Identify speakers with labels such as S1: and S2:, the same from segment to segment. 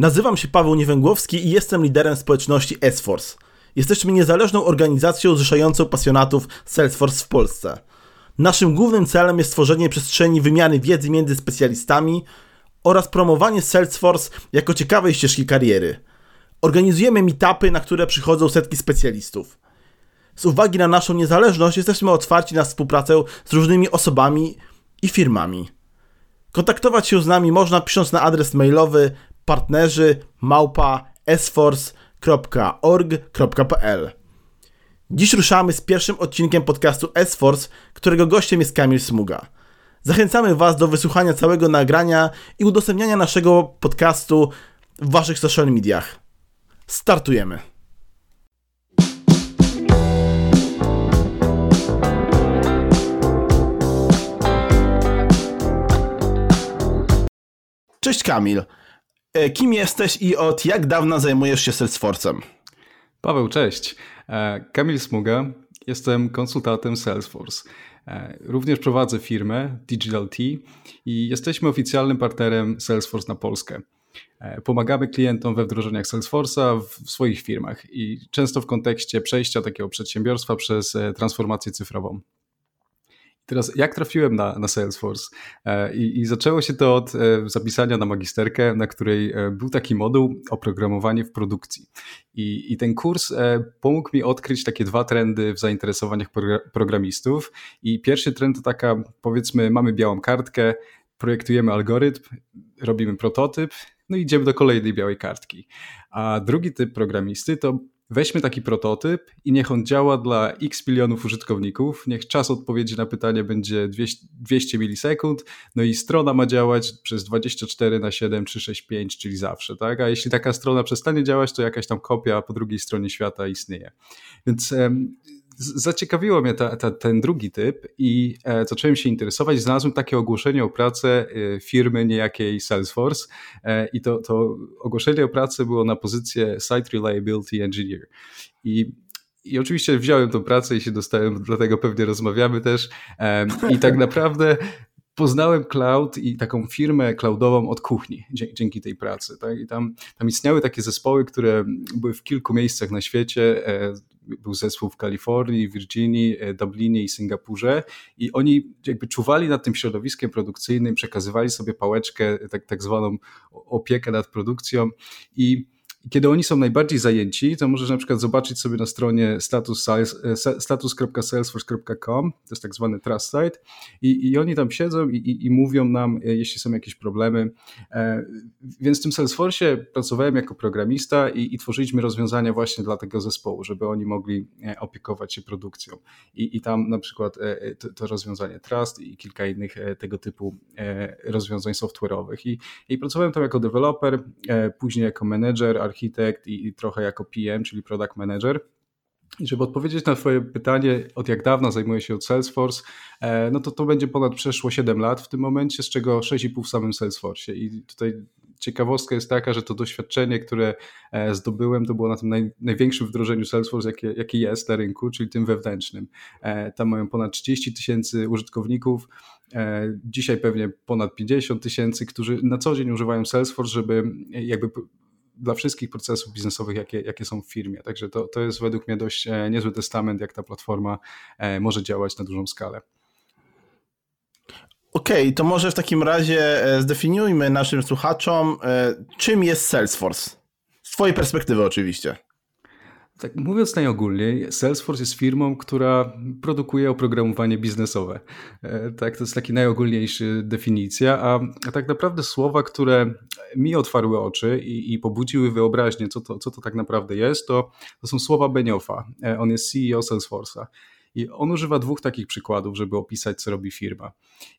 S1: Nazywam się Paweł Niewęgłowski i jestem liderem społeczności S-Force. Jesteśmy niezależną organizacją zrzeszającą pasjonatów Salesforce w Polsce. Naszym głównym celem jest stworzenie przestrzeni wymiany wiedzy między specjalistami oraz promowanie Salesforce jako ciekawej ścieżki kariery. Organizujemy meetupy, na które przychodzą setki specjalistów. Z uwagi na naszą niezależność jesteśmy otwarci na współpracę z różnymi osobami i firmami. Kontaktować się z nami można pisząc na adres mailowy partnerzy małpa sforce.org.pl Dziś ruszamy z pierwszym odcinkiem podcastu S-Force, którego gościem jest Kamil Smuga. Zachęcamy Was do wysłuchania całego nagrania i udostępniania naszego podcastu w Waszych social mediach. Startujemy! Cześć Kamil. E, kim jesteś i od jak dawna zajmujesz się Salesforce'em?
S2: Paweł, cześć. E, Kamil Smuga, jestem konsultantem Salesforce. E, również prowadzę firmę Digital T i jesteśmy oficjalnym partnerem Salesforce na Polskę. Pomagamy klientom we wdrożeniach Salesforce'a w swoich firmach i często w kontekście przejścia takiego przedsiębiorstwa przez transformację cyfrową. Teraz, jak trafiłem na, na Salesforce? E, I, I, zaczęło się to od e, zapisania na magisterkę, na której e, był taki moduł oprogramowanie w produkcji. I, I, ten kurs pomógł mi odkryć takie dwa trendy w zainteresowaniach programistów. I pierwszy trend to taka, powiedzmy, mamy białą kartkę, projektujemy algorytm, robimy prototyp, no i idziemy do kolejnej białej kartki. A drugi typ programisty to Weźmy taki prototyp i niech on działa dla x milionów użytkowników. Niech czas odpowiedzi na pytanie będzie 200 milisekund, no i strona ma działać przez 24 na 7 365, czyli zawsze, tak? A jeśli taka strona przestanie działać, to jakaś tam kopia po drugiej stronie świata istnieje. Więc zaciekawiło mnie ta, ta, ten drugi typ i e, zacząłem się interesować. Znalazłem takie ogłoszenie o pracę e, firmy niejakiej Salesforce e, i to, to ogłoszenie o pracę było na pozycję Site Reliability Engineer. I i oczywiście wziąłem tą pracę i się dostałem, dlatego pewnie rozmawiamy też. I tak naprawdę poznałem cloud i taką firmę cloudową od kuchni dzięki tej pracy. Tak? I tam, tam istniały takie zespoły, które były w kilku miejscach na świecie. E, był zespół w Kalifornii, Virginii, e, Dublinie i Singapurze i oni jakby czuwali nad tym środowiskiem produkcyjnym, przekazywali sobie pałeczkę, tak, tak zwaną opiekę nad produkcją i kiedy oni są najbardziej zajęci, to możesz na przykład zobaczyć sobie na stronie status.salesforce.com, to jest tak zwany trust site, i, i oni tam siedzą i, i, i, mówią nam, e, jeśli są jakieś problemy. E, więc w tym Salesforce pracowałem jako programista i, tworzyliśmy rozwiązania właśnie dla tego zespołu, żeby oni mogli e, opiekować się produkcją. I, tam na przykład to, to rozwiązanie Trust i kilka innych tego typu rozwiązań software'owych. I, pracowałem tam jako developer, później jako manager, architekt i, i trochę jako PM, czyli product manager. I żeby odpowiedzieć na Twoje pytanie, od jak dawna zajmuję się od Salesforce, e, no to to będzie ponad przeszło 7 lat w tym momencie, z czego 6,5 w samym Salesforce. I tutaj ciekawostka jest taka, że to doświadczenie, które e, zdobyłem, to było na tym naj, największym wdrożeniu Salesforce, jakie, jakie jest na rynku, czyli tym wewnętrznym. E, tam mają ponad 30 tysięcy użytkowników, dzisiaj pewnie ponad 50 tysięcy, którzy na co dzień używają Salesforce, żeby jakby dla wszystkich procesów biznesowych, jakie, jakie są w firmie. Także to, to jest według mnie dość e, niezły testament, jak ta platforma e, może działać na dużą skalę.
S1: Okej, okay, to może w takim razie e, zdefiniujmy naszym słuchaczom, czym jest Salesforce. Z Twojej perspektywy, oczywiście.
S2: Tak mówiąc najogólniej, Salesforce jest firmą, która produkuje oprogramowanie biznesowe. E, tak, to jest taka najogólniejsza definicja, a, a, tak naprawdę słowa, które mi otwarły oczy i, i pobudziły wyobraźnię, co to, co to tak naprawdę jest, to, to są słowa Beniofa. E, on jest CEO Salesforce'a. I on używa dwóch takich przykładów, żeby opisać, co robi firma.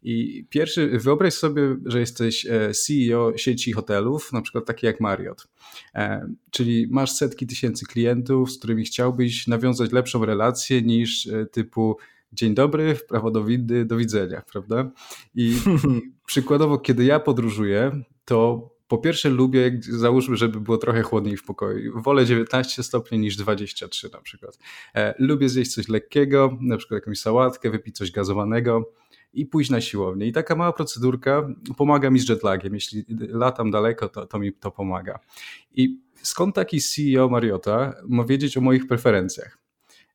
S2: I pierwszy, wyobraź sobie, że jesteś e, CEO sieci hotelów, na przykład takiej jak Marriott. E, czyli masz setki tysięcy klientów, z którymi chciałbyś nawiązać lepszą relację niż e, typu dzień dobry, prawo do windy, do widzenia, prawda? I przykładowo, kiedy ja podróżuję, to po pierwsze lubię, załóżmy, żeby było trochę chłodniej w pokoju. Wolę 19 stopni niż 23 na przykład. E, lubię zjeść coś lekkiego, na przykład jakąś sałatkę, wypić coś gazowanego. i pójść na siłownię. I taka mała procedurka pomaga mi z jetlagiem. Jeśli latam daleko, to, to mi to pomaga. I skąd taki CEO Mariota ma wiedzieć o moich preferencjach?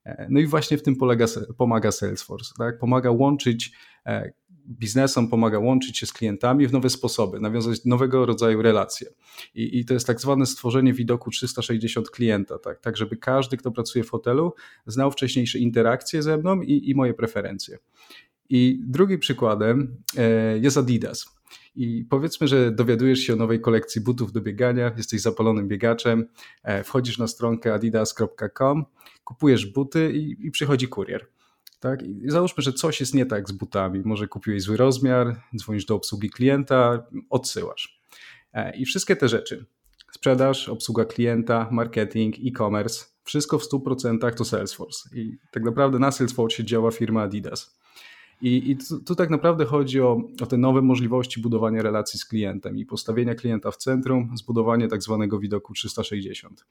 S2: E, no i właśnie w tym polega, pomaga Salesforce. Tak? Pomaga łączyć e, biznesom, pomaga łączyć się z klientami w nowe sposoby, nawiązać nowego rodzaju relacje. I, i to jest tak zwane stworzenie widoku 360 klienta, tak, tak żeby każdy, kto pracuje w hotelu, znał wcześniejsze interakcje ze mną i, i moje preferencje. I drugim przykładem e, jest Adidas. I powiedzmy, że dowiadujesz się o nowej kolekcji butów do biegania, jesteś zapalonym biegaczem, e, wchodzisz na stronkę adidas.com, kupujesz buty i, i przychodzi kurier. Tak? I załóżmy, że coś jest nie tak z butami. Może kupiłeś zły rozmiar, dzwonisz do obsługi klienta, odsyłasz. E, I wszystkie te rzeczy, sprzedaż, obsługa klienta, marketing, e-commerce, wszystko w 100% to Salesforce. I tak naprawdę na Salesforce działa firma Adidas. I, i tu, tu, tak naprawdę chodzi o, o te nowe możliwości budowania relacji z klientem i postawienia klienta w centrum, zbudowanie tak zwanego widoku 360.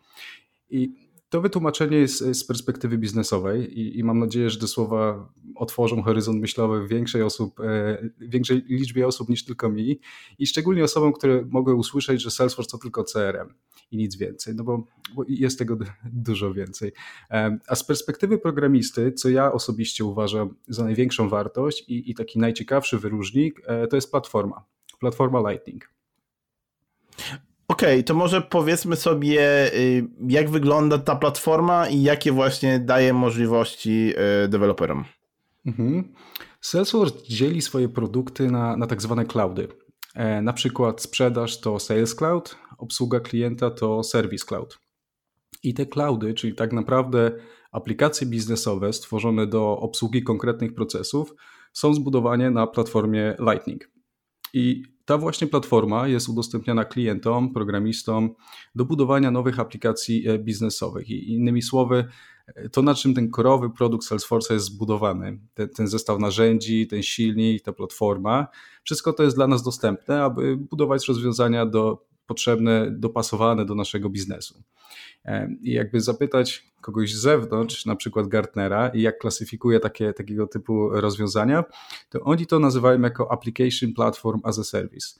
S2: I to wytłumaczenie jest z perspektywy biznesowej i, i, mam nadzieję, że te słowa otworzą horyzont myślowy większej, osób, e, większej liczbie osób niż tylko mi i szczególnie osobom, które mogły usłyszeć, że Salesforce to tylko CRM i nic więcej, no bo, bo jest tego dużo więcej. E, a z perspektywy programisty, co ja osobiście uważam za największą wartość i, i taki najciekawszy wyróżnik, e, to jest platforma. Platforma Lightning.
S1: Okej, okay, to może powiedzmy sobie, y, jak wygląda ta platforma i jakie właśnie daje możliwości y, deweloperom. Mhm.
S2: Salesforce dzieli swoje produkty na, na tak zwane cloudy. E, na przykład sprzedaż to Sales Cloud, obsługa klienta to Service Cloud. I te cloudy, czyli tak naprawdę aplikacje biznesowe stworzone do obsługi konkretnych procesów, są zbudowane na platformie Lightning. I ta właśnie platforma jest udostępniana klientom, programistom do budowania nowych aplikacji e, biznesowych. I innymi słowy, e, to na czym ten korowy produkt Salesforce jest zbudowany, ten, ten, zestaw narzędzi, ten silnik, ta platforma, wszystko to jest dla nas dostępne, aby budować rozwiązania do, potrzebne, dopasowane do naszego biznesu. I jakby zapytać kogoś z zewnątrz, na przykład Gartnera, i jak klasyfikuje takie, takiego typu rozwiązania, to oni to nazywają jako Application Platform as a Service.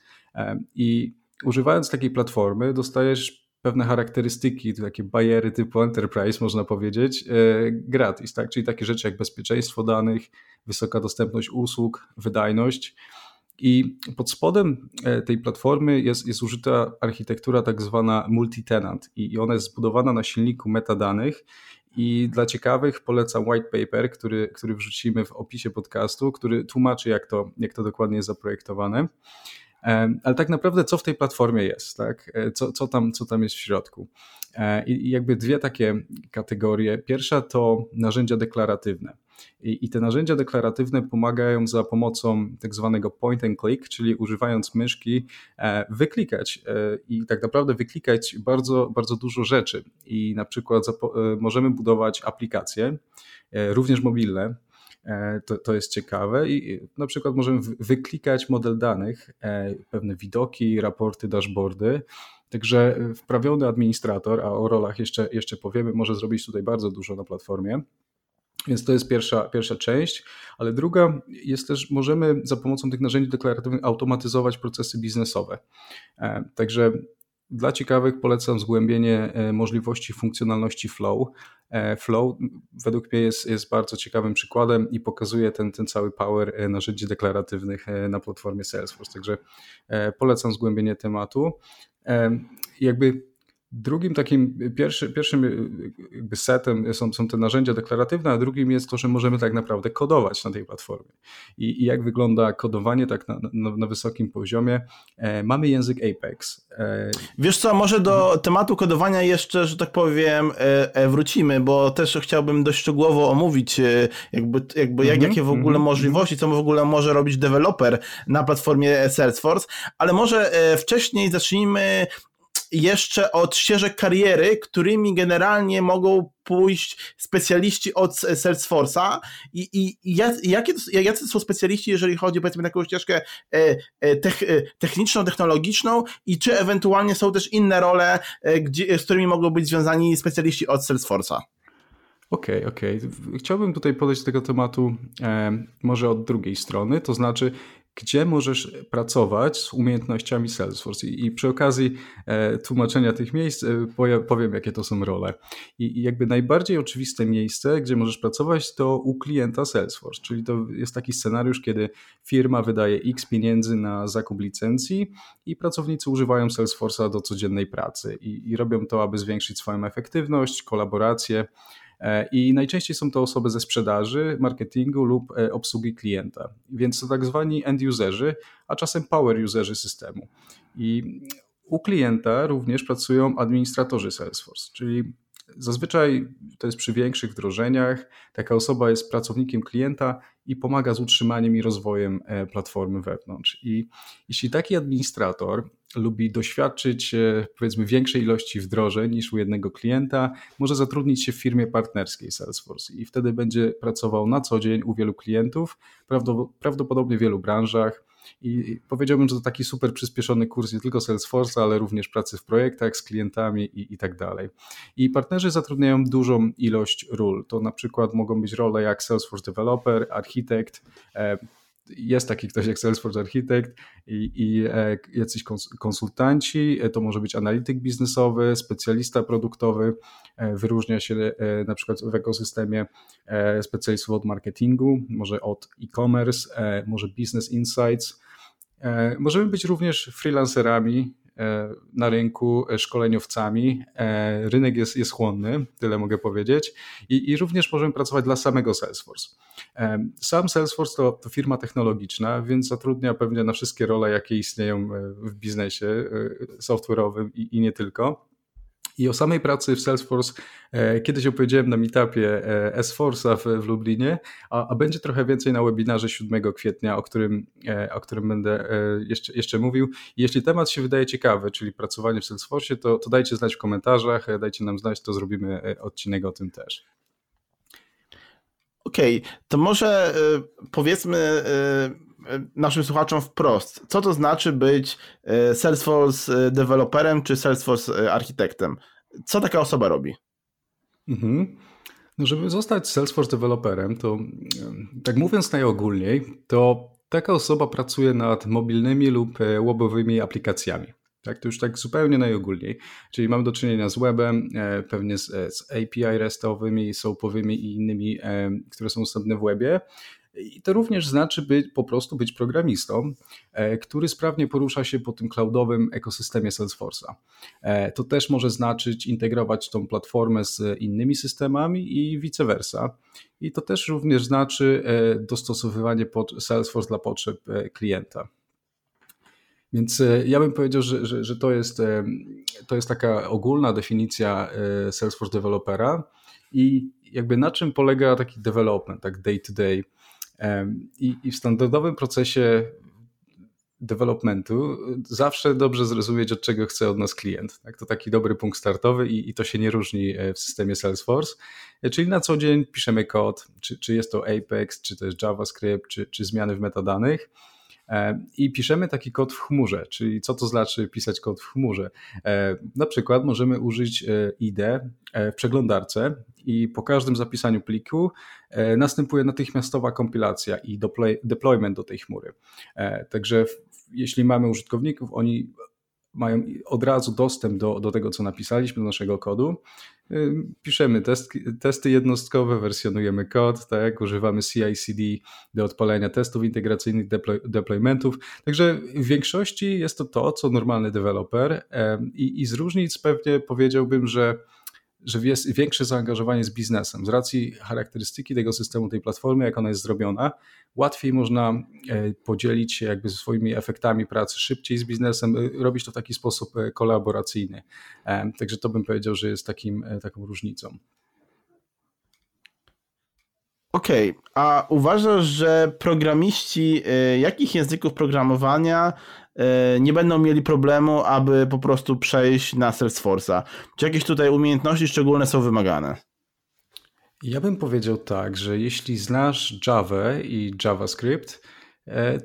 S2: I używając takiej platformy, dostajesz pewne charakterystyki, takie bariery typu enterprise, można powiedzieć, e, gratis, tak? Czyli takie rzeczy jak bezpieczeństwo danych, wysoka dostępność usług, wydajność. I pod spodem e, tej platformy jest, jest użyta architektura tak zwana multi-tenant i ona jest zbudowana na silniku metadanych i dla ciekawych polecam white paper, który, który wrzucimy w opisie podcastu, który tłumaczy jak to, jak to dokładnie jest zaprojektowane. Ale tak naprawdę co w tej platformie jest, tak? E, co, co, tam, co tam jest w środku? E, I jakby dwie takie kategorie. Pierwsza to narzędzia deklaratywne. I, I, te narzędzia deklaratywne pomagają za pomocą tak zwanego point and click, czyli używając myszki, e, wyklikać i tak naprawdę wyklikać bardzo, bardzo dużo rzeczy. I na przykład możemy budować aplikacje, również mobilne, E, to, to jest ciekawe i na przykład możemy wyklikać model danych, e, pewne widoki, raporty, dashboardy. Także wprawiony administrator, a o rolach jeszcze, jeszcze powiemy, może zrobić tutaj bardzo dużo na platformie. Więc to jest pierwsza, pierwsza część, ale druga jest też, możemy za pomocą tych narzędzi deklaratywnych automatyzować procesy biznesowe. E, także dla ciekawych polecam zgłębienie e, możliwości funkcjonalności Flow. E, Flow według mnie jest, jest bardzo ciekawym przykładem i pokazuje ten, ten cały power narzędzi deklaratywnych na platformie Salesforce. Także polecam zgłębienie tematu. Jakby Drugim takim, pierwszy, pierwszym jakby setem są, są te narzędzia deklaratywne, a drugim jest to, że możemy tak naprawdę kodować na tej platformie. I, i jak wygląda kodowanie tak na, na, na wysokim poziomie? E, mamy język Apex.
S1: E... Wiesz co, może do tematu kodowania jeszcze, że tak powiem, e, e wrócimy, bo też chciałbym dość szczegółowo omówić e, jakby, jakby jak, mhm, jakie w ogóle mm -hmm. możliwości, co w ogóle może robić deweloper na platformie Salesforce, ale może e, wcześniej zacznijmy jeszcze od ścieżek kariery, którymi generalnie mogą pójść specjaliści od Salesforce'a i, i, jakie, jacy są specjaliści, jeżeli chodzi powiedzmy taką ścieżkę e, e, tech, e, techniczną, technologiczną i czy ewentualnie są też inne role, gdzie, z którymi mogą być związani specjaliści od Salesforce'a?
S2: Okej, okay, okej. Okay. Chciałbym tutaj podejść do tego tematu e, może od drugiej strony, to znaczy gdzie możesz pracować z umiejętnościami Salesforce. I, i przy okazji e, tłumaczenia tych miejsc e, powiem, jakie to są role. I, I, jakby najbardziej oczywiste miejsce, gdzie możesz pracować, to u klienta Salesforce, czyli to jest taki scenariusz, kiedy firma wydaje x pieniędzy na zakup licencji i pracownicy używają Salesforce'a do codziennej pracy i, i robią to, aby zwiększyć swoją efektywność, kolaborację I najczęściej są to osoby ze sprzedaży, marketingu lub e, obsługi klienta. Więc to tak zwani end-userzy, a czasem power-userzy systemu. I u klienta również pracują administratorzy Salesforce, czyli Zazwyczaj to jest przy większych wdrożeniach. Taka osoba jest pracownikiem klienta i pomaga z utrzymaniem i rozwojem e, platformy wewnątrz. I jeśli taki administrator lubi doświadczyć e, powiedzmy większej ilości wdrożeń niż u jednego klienta, może zatrudnić się w firmie partnerskiej Salesforce i wtedy będzie pracował na co dzień u wielu klientów, prawdopodobnie w wielu branżach i powiedziałbym, że to taki super przyspieszony kurs nie tylko Salesforce, ale również pracy w projektach z klientami i, i tak dalej. I partnerzy zatrudniają dużą ilość ról. To na przykład mogą być role jak Salesforce Developer, architekt, e, jest taki ktoś jak Salesforce Architect i, i e, jacyś konsultanci, e, to może być analityk biznesowy, specjalista produktowy, wyróżnia się na przykład w ekosystemie specjalistów od marketingu, może od e-commerce, może business insights. Możemy być również freelancerami, E, na rynku e, szkoleniowcami. E, rynek jest, jest chłonny, tyle mogę powiedzieć. I, I również możemy pracować dla samego Salesforce. Sam Salesforce to, to firma technologiczna, więc zatrudnia pewnie na wszystkie role, jakie istnieją w biznesie software'owym i, i nie tylko. I o samej pracy w Salesforce e, kiedyś opowiedziałem na meetupie e, S-Force'a w, w Lublinie, a, a, będzie trochę więcej na webinarze 7 kwietnia, o którym, e, o którym będę jeszcze, jeszcze mówił. I jeśli temat się wydaje ciekawy, czyli pracowanie w Salesforce, to, to dajcie znać w komentarzach, dajcie nam znać, to zrobimy odcinek o tym też.
S1: Okej, okay, to może powiedzmy naszym słuchaczom wprost, co to znaczy być e, Salesforce e, deweloperem czy Salesforce e, architektem? Co taka osoba robi?
S2: Mhm. No, żeby zostać Salesforce deweloperem, to tak mówiąc najogólniej, to taka osoba pracuje nad mobilnymi lub webowymi aplikacjami. Tak, to już tak zupełnie najogólniej. Czyli mamy do czynienia z webem, pewnie z, z API restowymi, soapowymi i innymi, które są dostępne w webie. I to również znaczy być, po prostu być programistą, e, który sprawnie porusza się po tym cloudowym ekosystemie Salesforce'a. E, to też może znaczyć integrować tą platformę z innymi systemami i vice versa. I to też również znaczy e, dostosowywanie Salesforce dla potrzeb klienta. Więc ja bym powiedział, że, że, że, to, jest, to jest taka ogólna definicja Salesforce dewelopera i jakby na czym polega taki development, tak day to day. I, I w standardowym procesie developmentu zawsze dobrze zrozumieć, od czego chce od nas klient. Tak? To taki dobry punkt startowy i, i, to się nie różni e, w systemie Salesforce. E, czyli na co dzień piszemy kod, czy, czy jest to Apex, czy to jest JavaScript, czy, czy zmiany w metadanych. E, I piszemy taki kod w chmurze, czyli co to znaczy pisać kod w chmurze? E, na przykład możemy użyć e, IDE w przeglądarce i po każdym zapisaniu pliku następuje natychmiastowa kompilacja i deployment do tej chmury. Także jeśli mamy użytkowników, oni mają od razu dostęp do, do tego, co napisaliśmy, do naszego kodu. Piszemy test, testy jednostkowe, wersjonujemy kod, tak, używamy CI/CD do odpalenia testów integracyjnych, deploy, deploymentów. Także w większości jest to to, co normalny deweloper i, i z różnic pewnie powiedziałbym, że że jest większe zaangażowanie z biznesem. Z racji charakterystyki tego systemu, tej platformy, jak ona jest zrobiona, łatwiej można e, podzielić się jakby swoimi efektami pracy szybciej z biznesem, e, robić to w taki sposób e, kolaboracyjny. Także to bym powiedział, że jest takim, taką różnicą.
S1: Okej, okay. a uważasz, że programiści jakich języków programowania E, nie będą mieli problemu, aby po prostu przejść na Salesforce'a. Czy jakieś tutaj umiejętności szczególne są wymagane?
S2: Ja bym powiedział tak, że jeśli znasz Java i JavaScript, e,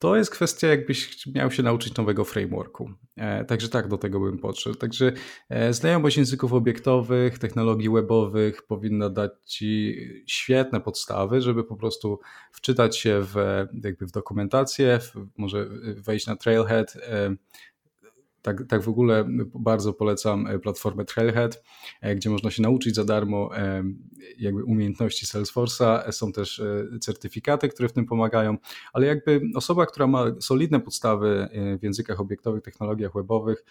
S2: To jest kwestia, jakbyś miał się nauczyć nowego frameworku. E, także tak, do tego bym podszedł. Także e, znajomość języków obiektowych, technologii webowych powinna dać Ci świetne podstawy, żeby po prostu wczytać się w, jakby w dokumentację, w, może wejść na Trailhead, e, tak, tak w ogóle bardzo polecam e, platformę Trailhead, e, gdzie można się nauczyć za darmo e, jakby umiejętności Salesforce'a. Są też certyfikaty, które w tym pomagają, ale jakby osoba, która ma solidne podstawy w językach obiektowych, technologiach webowych,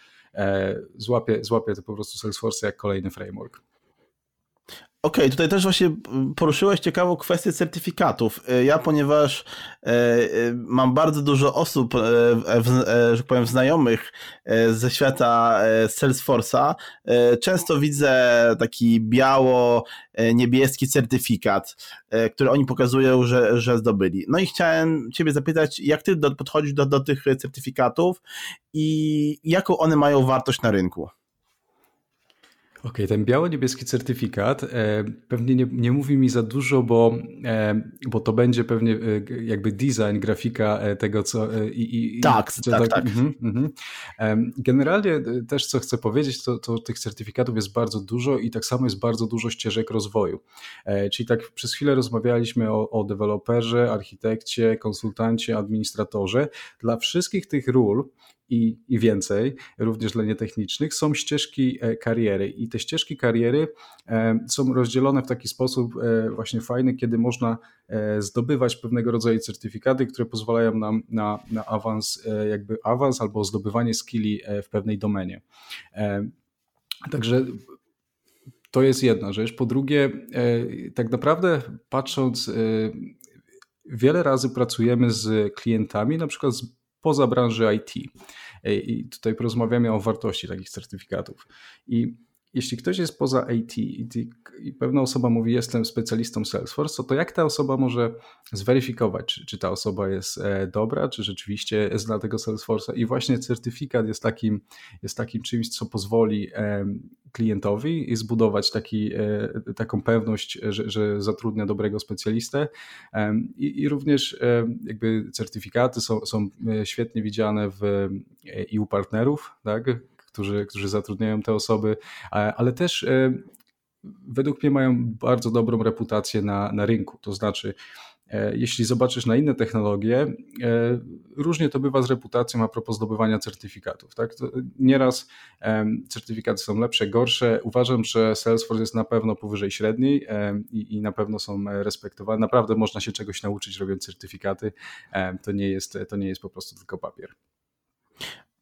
S2: złapie, złapie to po prostu Salesforce jak kolejny framework.
S1: Okej, okay, tutaj też właśnie poruszyłeś ciekawą kwestię certyfikatów. E, ja, ponieważ e, e, mam bardzo dużo osób, że powiem, znajomych ze świata Salesforce'a, często widzę taki biało-niebieski certyfikat, który oni pokazują, że, że zdobyli. No i chciałem Ciebie zapytać, jak Ty podchodzisz do, do tych certyfikatów i jaką one mają wartość na rynku?
S2: Okej, okay, ten biało-niebieski certyfikat e, pewnie nie, nie, mówi mi za dużo, bo, e, bo to będzie pewnie e, jakby design, grafika e, tego, co...
S1: E, i, i, tak, co tak, tak. tak. Mm -hmm.
S2: generalnie e, też, co chcę powiedzieć, to, to tych certyfikatów jest bardzo dużo i tak samo jest bardzo dużo ścieżek rozwoju. Czyli tak przez chwilę rozmawialiśmy o, o deweloperze, architekcie, konsultancie, administratorze. Dla wszystkich tych ról i, i więcej, również dla nietechnicznych, są ścieżki e, kariery. I te ścieżki kariery e, są rozdzielone w taki sposób e, właśnie fajny, kiedy można zdobywać pewnego rodzaju certyfikaty, które pozwalają nam na, na awans, jakby awans albo zdobywanie skilli w pewnej domenie. Także to jest jedna rzecz. Po drugie, tak naprawdę patrząc, wiele razy pracujemy z klientami, na przykład z poza branży IT. I tutaj porozmawiamy o wartości takich certyfikatów. I jeśli ktoś jest poza IT i pewna osoba mówi, jestem specjalistą Salesforce, to jak ta osoba może zweryfikować, czy, czy ta osoba jest e, dobra, czy rzeczywiście zna tego Salesforce'a i właśnie certyfikat jest takim, jest takim czymś, co pozwoli klientowi zbudować taki, e, taką pewność, że, że zatrudnia dobrego specjalistę I, i również jakby certyfikaty są, są e, świetnie widziane w EU partnerów, tak? Którzy, którzy zatrudniają te osoby, ale też e, według mnie mają bardzo dobrą reputację na, na rynku. To znaczy, e, jeśli zobaczysz na inne technologie, e, różnie to bywa z reputacją a propos zdobywania certyfikatów. Tak? Nieraz certyfikaty są lepsze, gorsze. Uważam, że Salesforce jest na pewno powyżej średniej i, i na pewno są respektowane. Naprawdę można się czegoś nauczyć robiąc certyfikaty. To nie jest, to nie jest po prostu tylko papier.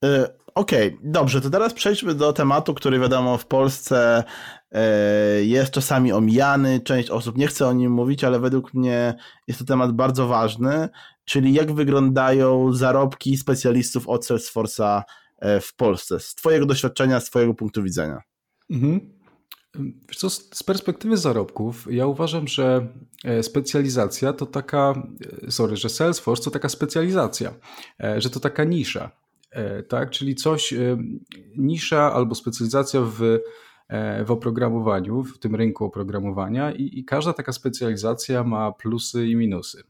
S1: E, okej, okay, dobrze, to teraz przejdźmy do tematu, który wiadomo w Polsce e, jest czasami omijany. Część osób nie chce o nim mówić, ale według mnie jest to temat bardzo ważny, czyli jak wyglądają zarobki specjalistów od Salesforce'a e, w Polsce, z Twojego doświadczenia, z Twojego punktu widzenia. Mhm.
S2: Wiesz co, z perspektywy zarobków, ja uważam, że specjalizacja to taka, sorry, że Salesforce to taka specjalizacja, że to taka nisza. E, tak? Czyli coś, e, nisza albo specjalizacja w, e, w oprogramowaniu, w tym rynku oprogramowania i, i każda taka specjalizacja ma plusy i minusy.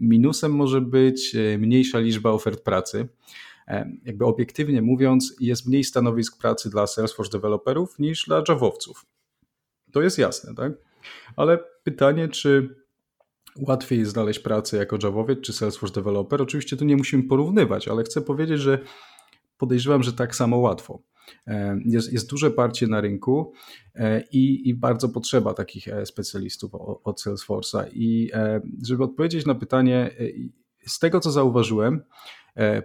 S2: Minusem może być mniejsza liczba ofert pracy. Jakby obiektywnie mówiąc, jest mniej stanowisk pracy dla Salesforce deweloperów niż dla Javowców. To jest jasne, tak? Ale pytanie, czy łatwiej jest znaleźć pracę jako Javowiec czy Salesforce Developer. Oczywiście tu nie musimy porównywać, ale chcę powiedzieć, że podejrzewam, że tak samo łatwo. E, jest, jest duże parcie na rynku e, i, i bardzo potrzeba takich e, specjalistów od Salesforce'a. I żeby odpowiedzieć na pytanie, z tego co zauważyłem,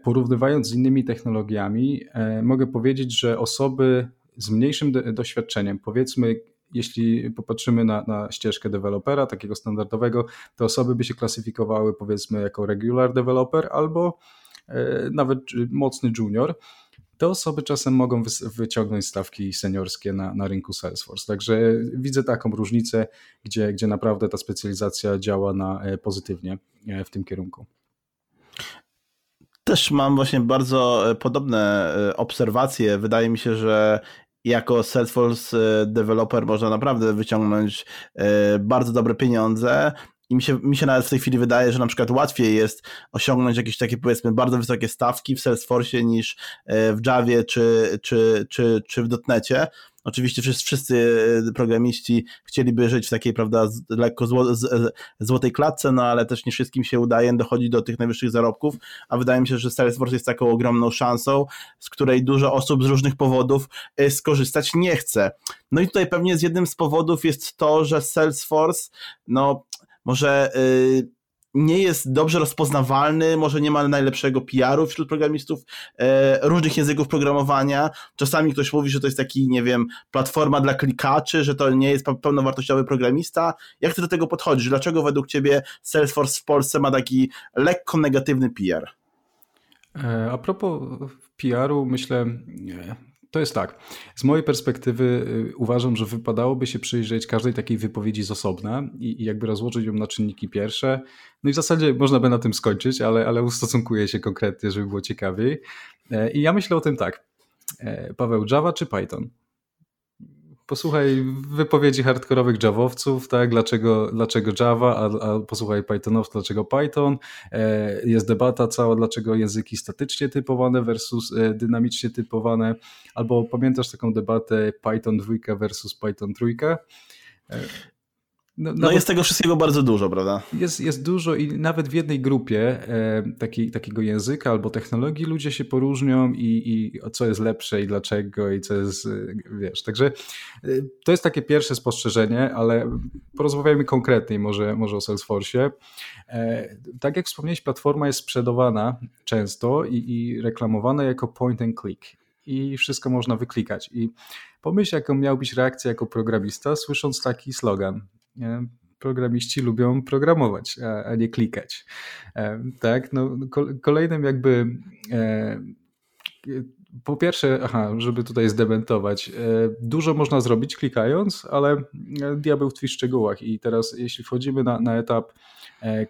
S2: porównywając z innymi technologiami, mogę powiedzieć, że osoby z mniejszym doświadczeniem, powiedzmy jeśli popatrzymy na, na ścieżkę dewelopera, takiego standardowego, te osoby by się klasyfikowały powiedzmy jako regular developer albo e, nawet mocny junior. Te osoby czasem mogą wyciągnąć stawki seniorskie na, na rynku Salesforce. Także widzę taką różnicę, gdzie, gdzie naprawdę ta specjalizacja działa na, e, pozytywnie e, w tym kierunku.
S1: Też mam właśnie bardzo podobne obserwacje. Wydaje mi się, że jako Salesforce e, developer można naprawdę wyciągnąć e, bardzo dobre pieniądze, i mi się, mi się nawet w tej chwili wydaje, że na przykład łatwiej jest osiągnąć jakieś takie powiedzmy bardzo wysokie stawki w Salesforce niż w Javie czy, czy, czy, czy w .NETie, Oczywiście wszyscy, wszyscy e, programiści chcieliby żyć w takiej, prawda, lekko zło, z, złotej klatce, no ale też nie wszystkim się udaje dochodzić do tych najwyższych zarobków, a wydaje mi się, że Salesforce jest taką ogromną szansą, z której dużo osób z różnych powodów e, skorzystać nie chce. No i tutaj pewnie z jednym z powodów jest to, że Salesforce, no może yy, nie jest dobrze rozpoznawalny, może nie ma najlepszego PR-u wśród programistów e, różnych języków programowania. Czasami ktoś mówi, że to jest taki, nie wiem, platforma dla klikaczy, że to nie jest pełnowartościowy programista. Jak ty do tego podchodzisz? Dlaczego według ciebie Salesforce w Polsce ma taki lekko negatywny PR?
S2: E, a propos PR-u, myślę, to jest tak. Z mojej perspektywy y, uważam, że wypadałoby się przyjrzeć każdej takiej wypowiedzi z osobna i, i, jakby rozłożyć ją na czynniki pierwsze. No i w zasadzie można by na tym skończyć, ale, ale ustosunkuję się konkretnie, żeby było ciekawiej. E, I ja myślę o tym tak. E, Paweł, Java czy Python? Posłuchaj wypowiedzi hardkorowych Javowców, tak, dlaczego, dlaczego Java, a, a posłuchaj Pythonowców, dlaczego Python. E, jest debata cała, dlaczego języki statycznie typowane versus e, dynamicznie typowane, albo pamiętasz taką debatę Python 2 versus Python 3?
S1: No, no jest tego wszystkiego bardzo dużo, prawda?
S2: Jest, jest dużo i nawet w jednej grupie e, taki, takiego języka albo technologii ludzie się poróżnią i, i co jest lepsze i dlaczego i co jest, e, wiesz, także e, to jest takie pierwsze spostrzeżenie, ale porozmawiajmy konkretniej może, może o Salesforce. E, tak jak wspomniałeś, platforma jest sprzedawana często i, i reklamowana jako point and click i wszystko można wyklikać. I pomyśl, jaką miałbyś reakcję jako programista, słysząc taki slogan programiści lubią programować, a, nie klikać. E, tak, no, kolejnym jakby e, po pierwsze, aha, żeby tutaj zdementować, e, dużo można zrobić klikając, ale diabeł tkwi w szczegółach i teraz jeśli wchodzimy na, na etap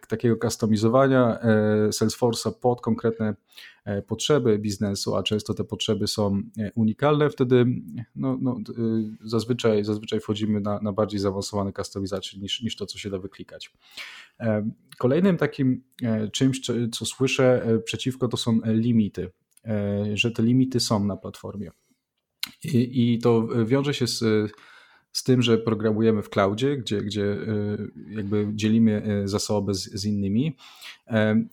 S2: takiego customizowania e, Salesforce'a pod konkretne e, potrzeby biznesu, a często te potrzeby są unikalne, wtedy no, no, zazwyczaj, zazwyczaj wchodzimy na, na bardziej zaawansowane customizacje niż, niż to, co się da wyklikać. Kolejnym takim czymś, co słyszę przeciwko, to są limity, że te limity są na platformie. I, i to wiąże się z z tym, że programujemy w cloudzie, gdzie, gdzie y, jakby dzielimy y, zasoby z, z innymi.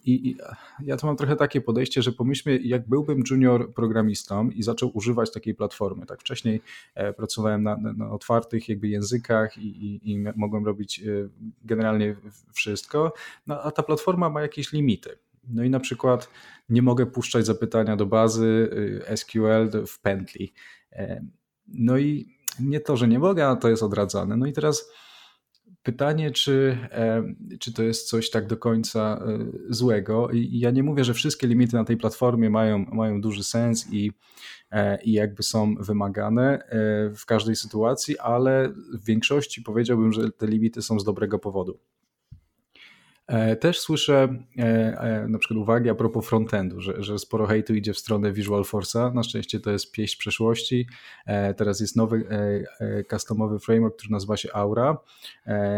S2: I, I, ja to mam trochę takie podejście, że pomyślmy, jak byłbym junior programistą i zaczął używać takiej platformy. Tak wcześniej e, pracowałem na, na otwartych jakby językach i, i, i mogłem robić y, generalnie wszystko, no, a ta platforma ma jakieś limity. No i na przykład nie mogę puszczać zapytania do bazy SQL w pętli. No i nie to, że nie mogę, a to jest odradzane. No i teraz pytanie, czy, e, czy to jest coś tak do końca e, złego. I ja nie mówię, że wszystkie limity na tej platformie mają, mają duży sens i, e, i jakby są wymagane w każdej sytuacji, ale w większości powiedziałbym, że te limity są z dobrego powodu. E, też słyszę e, e, na przykład uwagi a propos frontendu, że, że sporo hejtu idzie w stronę Visual Force'a. Na szczęście to jest pieśń przeszłości. Teraz jest nowy customowy framework, który nazywa się Aura.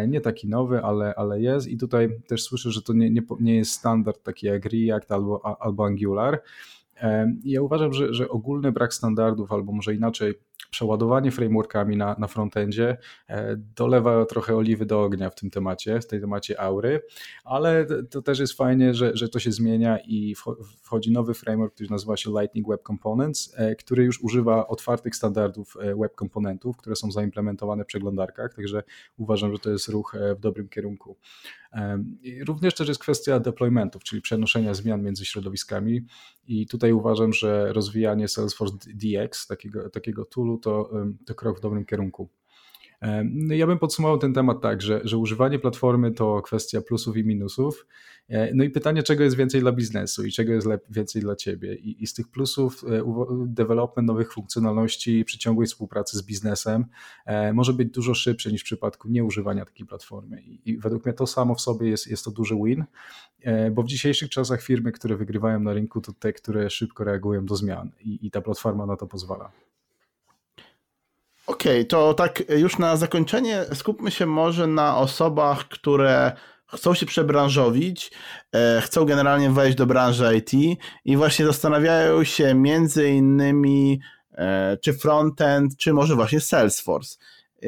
S2: Nie taki nowy, ale, ale jest. I tutaj też słyszę, że to nie, nie, nie jest standard taki jak React albo, albo Angular. Ja uważam, że, że ogólny brak standardów, albo może inaczej, przeładowanie frameworkami na, na frontendzie e, dolewa trochę oliwy do ognia w tym temacie, w tej temacie aury, ale to też jest fajnie, że, że to się zmienia i wchodzi nowy framework, który nazywa się Lightning Web Components, e, który już używa otwartych standardów e, web komponentów, które są zaimplementowane w przeglądarkach, także uważam, że to jest ruch w dobrym kierunku. Również też jest kwestia deploymentów, czyli przenoszenia zmian między środowiskami i tutaj uważam, że rozwijanie Salesforce DX, takiego, takiego to, to krok w dobrym kierunku. No ja bym podsumował ten temat tak, że, że używanie platformy to kwestia plusów i minusów. E, no i pytanie, czego jest więcej dla biznesu i czego jest więcej dla ciebie. I, i z tych plusów e, development nowych funkcjonalności przy ciągłej współpracy z biznesem e, może być dużo szybszy niż w przypadku nieużywania takiej platformy. I, i według mnie to samo w sobie jest, jest to duży win, bo w dzisiejszych czasach firmy, które wygrywają na rynku, to te, które szybko reagują do zmian i, i ta platforma na to pozwala.
S1: Okej, okay, to tak już na zakończenie skupmy się może na osobach, które chcą się przebranżowić, e, chcą generalnie wejść do branży IT i właśnie zastanawiają się między innymi e, czy frontend, czy może właśnie Salesforce. E,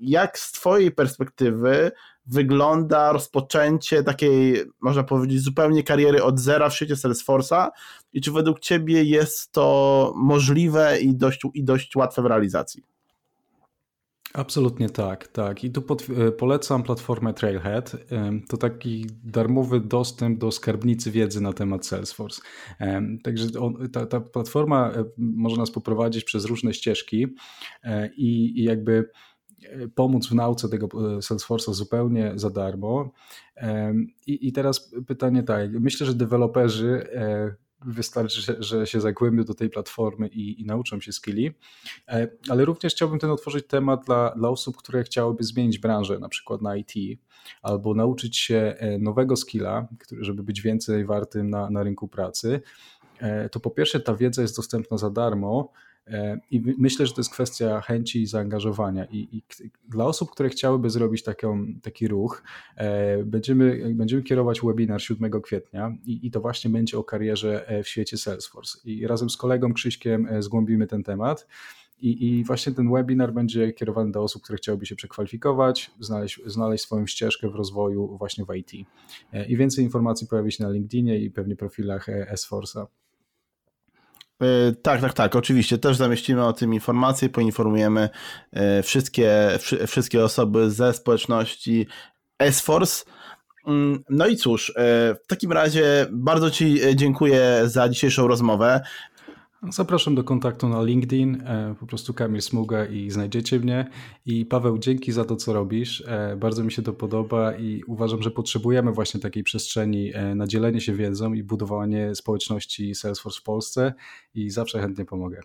S1: jak z Twojej perspektywy wygląda rozpoczęcie takiej, można powiedzieć, zupełnie kariery od zera w świecie Salesforce'a i czy według Ciebie jest to możliwe i dość, i dość łatwe w realizacji?
S2: Absolutnie tak, tak. I tu pod, e, polecam platformę Trailhead. To taki darmowy dostęp do skarbnicy wiedzy na temat Salesforce. Także on, ta, ta, platforma e, może nas poprowadzić przez różne ścieżki e, i, i jakby pomóc w nauce tego Salesforce'a zupełnie za darmo. I, I teraz pytanie tak, myślę, że deweloperzy wystarczy, że, się zagłębią do tej platformy i, i, nauczą się skilli, e, ale również chciałbym ten otworzyć temat dla, dla osób, które chciałyby zmienić branżę, na przykład na IT, albo nauczyć się e, nowego skilla, żeby być więcej wartym na, na rynku pracy. E, to po pierwsze ta wiedza jest dostępna za darmo, I myślę, że to jest kwestia chęci i zaangażowania. I, i dla osób, które chciałyby zrobić taką, taki ruch, e, będziemy, będziemy kierować webinar 7 kwietnia i, i to właśnie będzie o karierze e, w świecie Salesforce. I razem z kolegą Krzyśkiem zgłębimy ten temat. I, I, właśnie ten webinar będzie kierowany do osób, które chciałyby się przekwalifikować, znaleźć, znaleźć swoją ścieżkę w rozwoju właśnie w IT. I więcej informacji pojawi się na LinkedInie i pewnie profilach S-Force'a.
S1: E, tak, tak, tak, oczywiście. Też zamieścimy o tym informacje, poinformujemy e, wszystkie, wszystkie osoby ze społeczności S-Force. Mm, no i cóż, e, w takim razie bardzo Ci dziękuję za dzisiejszą rozmowę.
S2: Zapraszam do kontaktu na LinkedIn, e, po prostu Kamil Smuga i znajdziecie mnie. I Paweł, dzięki za to, co robisz. E, bardzo mi się to podoba i uważam, że potrzebujemy właśnie takiej przestrzeni e, na dzielenie się wiedzą i budowanie społeczności Salesforce w Polsce i zawsze chętnie pomogę.